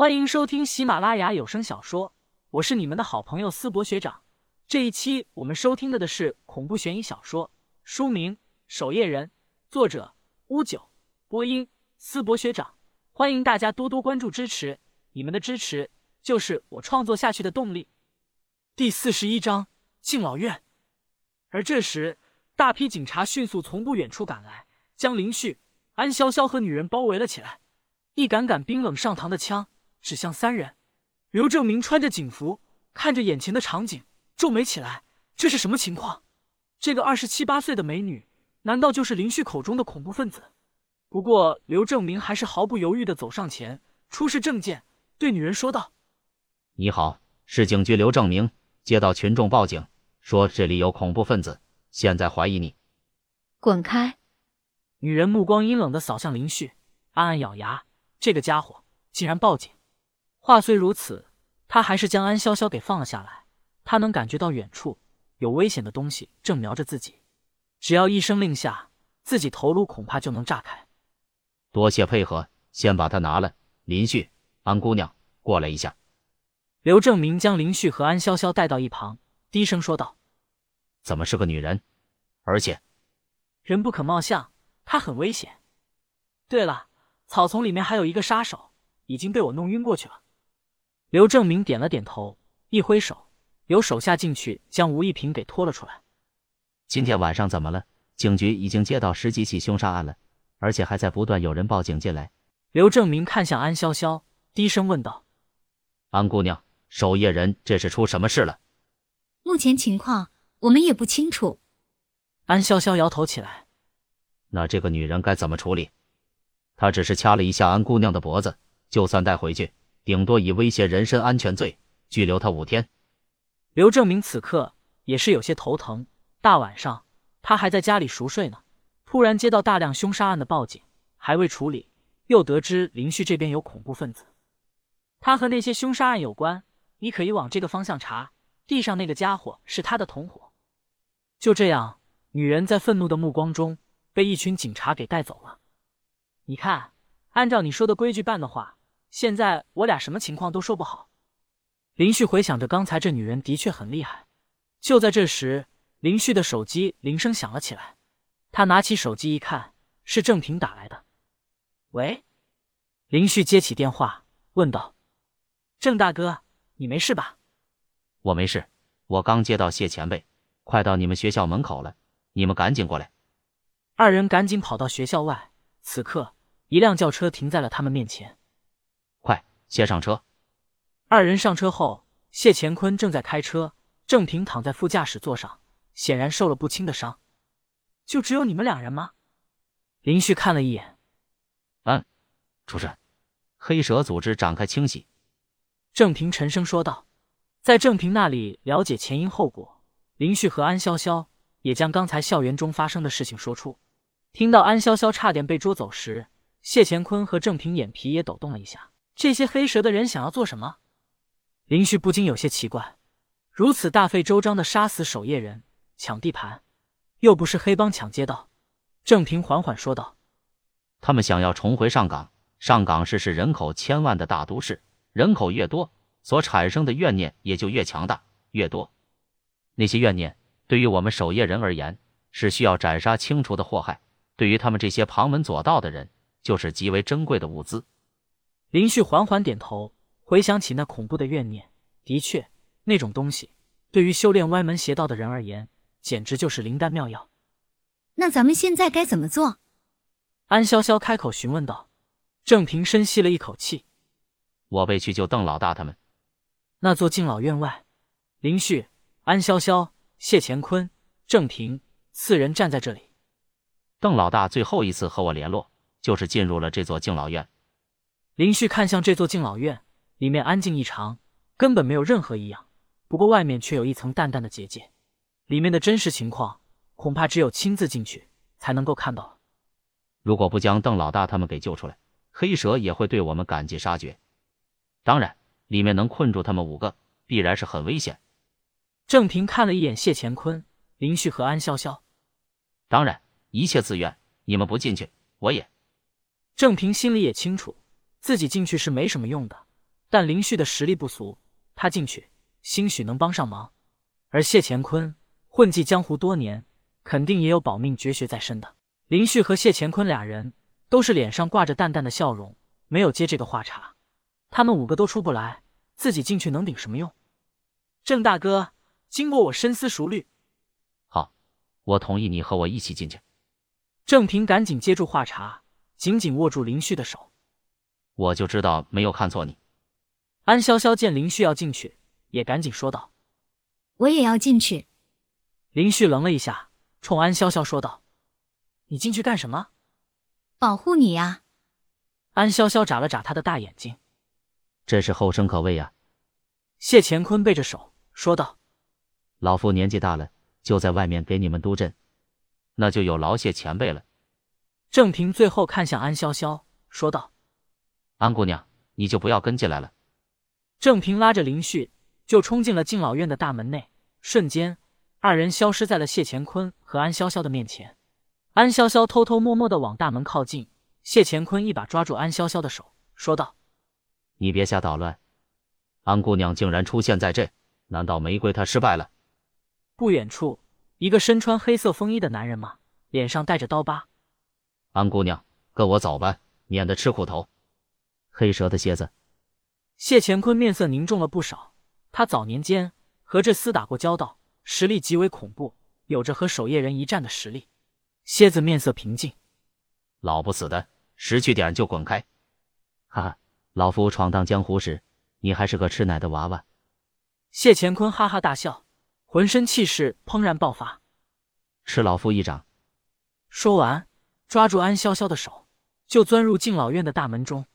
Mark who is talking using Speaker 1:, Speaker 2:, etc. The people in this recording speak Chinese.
Speaker 1: 欢迎收听喜马拉雅有声小说，我是你们的好朋友思博学长。这一期我们收听的的是恐怖悬疑小说，书名《守夜人》，作者乌九，播音思博学长。欢迎大家多多关注支持，你们的支持就是我创作下去的动力。第四十一章敬老院。而这时，大批警察迅速从不远处赶来，将林旭、安潇潇和女人包围了起来，一杆杆冰冷上膛的枪。指向三人，刘正明穿着警服，看着眼前的场景，皱眉起来。这是什么情况？这个二十七八岁的美女，难道就是林旭口中的恐怖分子？不过刘正明还是毫不犹豫的走上前，出示证件，对女人说道：“
Speaker 2: 你好，市警局刘正明，接到群众报警，说这里有恐怖分子，现在怀疑你。”
Speaker 3: 滚开！
Speaker 1: 女人目光阴冷的扫向林旭，暗暗咬牙，这个家伙竟然报警。话虽如此，他还是将安潇潇给放了下来。他能感觉到远处有危险的东西正瞄着自己，只要一声令下，自己头颅恐怕就能炸开。
Speaker 2: 多谢配合，先把他拿来。林旭，安姑娘，过来一下。
Speaker 1: 刘正明将林旭和安潇潇带到一旁，低声说道：“
Speaker 2: 怎么是个女人？而且，
Speaker 1: 人不可貌相，她很危险。对了，草丛里面还有一个杀手，已经被我弄晕过去了。”刘正明点了点头，一挥手，有手下进去将吴一平给拖了出来。
Speaker 2: 今天晚上怎么了？警局已经接到十几起凶杀案了，而且还在不断有人报警进来。
Speaker 1: 刘正明看向安潇潇，低声问道：“
Speaker 2: 安姑娘，守夜人这是出什么事了？”
Speaker 3: 目前情况我们也不清楚。
Speaker 1: 安潇潇摇头起来：“
Speaker 2: 那这个女人该怎么处理？她只是掐了一下安姑娘的脖子，就算带回去。”顶多以威胁人身安全罪拘留他五天。
Speaker 1: 刘正明此刻也是有些头疼。大晚上，他还在家里熟睡呢，突然接到大量凶杀案的报警，还未处理，又得知林旭这边有恐怖分子，他和那些凶杀案有关，你可以往这个方向查。地上那个家伙是他的同伙。就这样，女人在愤怒的目光中被一群警察给带走了。你看，按照你说的规矩办的话。现在我俩什么情况都说不好。林旭回想着刚才这女人的确很厉害。就在这时，林旭的手机铃声响了起来。他拿起手机一看，是郑平打来的。喂，林旭接起电话，问道：“郑大哥，你没事吧？”“
Speaker 2: 我没事，我刚接到谢前辈，快到你们学校门口了，你们赶紧过来。”
Speaker 1: 二人赶紧跑到学校外。此刻，一辆轿车停在了他们面前。
Speaker 2: 先上车。
Speaker 1: 二人上车后，谢乾坤正在开车，郑平躺在副驾驶座上，显然受了不轻的伤。就只有你们两人吗？林旭看了一眼。
Speaker 2: 嗯，主任，黑蛇组织展开清洗。
Speaker 1: 郑平沉声说道。在郑平那里了解前因后果，林旭和安潇潇也将刚才校园中发生的事情说出。听到安潇潇差点被捉走时，谢乾坤和郑平眼皮也抖动了一下。这些黑蛇的人想要做什么？林旭不禁有些奇怪。如此大费周章的杀死守夜人、抢地盘，又不是黑帮抢街道。郑平缓缓说道：“
Speaker 2: 他们想要重回上港。上港市是人口千万的大都市，人口越多，所产生的怨念也就越强大、越多。那些怨念对于我们守夜人而言，是需要斩杀清除的祸害；对于他们这些旁门左道的人，就是极为珍贵的物资。”
Speaker 1: 林旭缓缓点头，回想起那恐怖的怨念，的确，那种东西对于修炼歪门邪道的人而言，简直就是灵丹妙药。
Speaker 3: 那咱们现在该怎么做？
Speaker 1: 安潇潇开口询问道。郑平深吸了一口气：“
Speaker 2: 我被去救邓老大他们。”
Speaker 1: 那座敬老院外，林旭、安潇潇、谢乾坤、郑平四人站在这里。
Speaker 2: 邓老大最后一次和我联络，就是进入了这座敬老院。
Speaker 1: 林旭看向这座敬老院，里面安静异常，根本没有任何异样。不过外面却有一层淡淡的结界，里面的真实情况恐怕只有亲自进去才能够看到。
Speaker 2: 如果不将邓老大他们给救出来，黑蛇也会对我们赶尽杀绝。当然，里面能困住他们五个，必然是很危险。
Speaker 1: 郑平看了一眼谢乾坤、林旭和安潇潇，
Speaker 2: 当然一切自愿，你们不进去，我也。
Speaker 1: 郑平心里也清楚。自己进去是没什么用的，但林旭的实力不俗，他进去兴许能帮上忙。而谢乾坤混迹江湖多年，肯定也有保命绝学在身的。林旭和谢乾坤俩人都是脸上挂着淡淡的笑容，没有接这个话茬。他们五个都出不来，自己进去能顶什么用？郑大哥，经过我深思熟虑，
Speaker 2: 好，我同意你和我一起进去。
Speaker 1: 郑平赶紧接住话茬，紧紧握住林旭的手。
Speaker 2: 我就知道没有看错你。
Speaker 1: 安潇潇见林旭要进去，也赶紧说道：“
Speaker 3: 我也要进去。”
Speaker 1: 林旭愣了一下，冲安潇潇说道：“你进去干什么？”“
Speaker 3: 保护你呀。”
Speaker 1: 安潇潇眨了眨他的大眼睛。
Speaker 2: “这是后生可畏呀。”
Speaker 1: 谢乾坤背着手说道：“
Speaker 2: 老夫年纪大了，就在外面给你们督阵，那就有劳谢前辈了。”
Speaker 1: 郑平最后看向安潇潇，说道：“
Speaker 2: 安姑娘，你就不要跟进来了。”
Speaker 1: 郑平拉着林旭就冲进了敬老院的大门内，瞬间，二人消失在了谢乾坤和安潇潇的面前。安潇潇偷偷摸摸的往大门靠近，谢乾坤一把抓住安潇潇的手，说道：“
Speaker 2: 你别瞎捣乱。安姑娘竟然出现在这，难道玫瑰她失败了？”
Speaker 1: 不远处，一个身穿黑色风衣的男人嘛，脸上带着刀疤。
Speaker 2: 安姑娘，跟我走吧，免得吃苦头。黑蛇的蝎子。
Speaker 1: 谢乾坤面色凝重了不少，他早年间和这厮打过交道，实力极为恐怖，有着和守夜人一战的实力。蝎子面色平静：“
Speaker 2: 老不死的，识趣点就滚开！”哈哈，老夫闯荡江湖时，你还是个吃奶的娃娃。
Speaker 1: 谢乾坤哈哈大笑，浑身气势砰然爆发：“
Speaker 2: 吃老夫一掌！”
Speaker 1: 说完，抓住安潇潇的手，就钻入敬老院的大门中。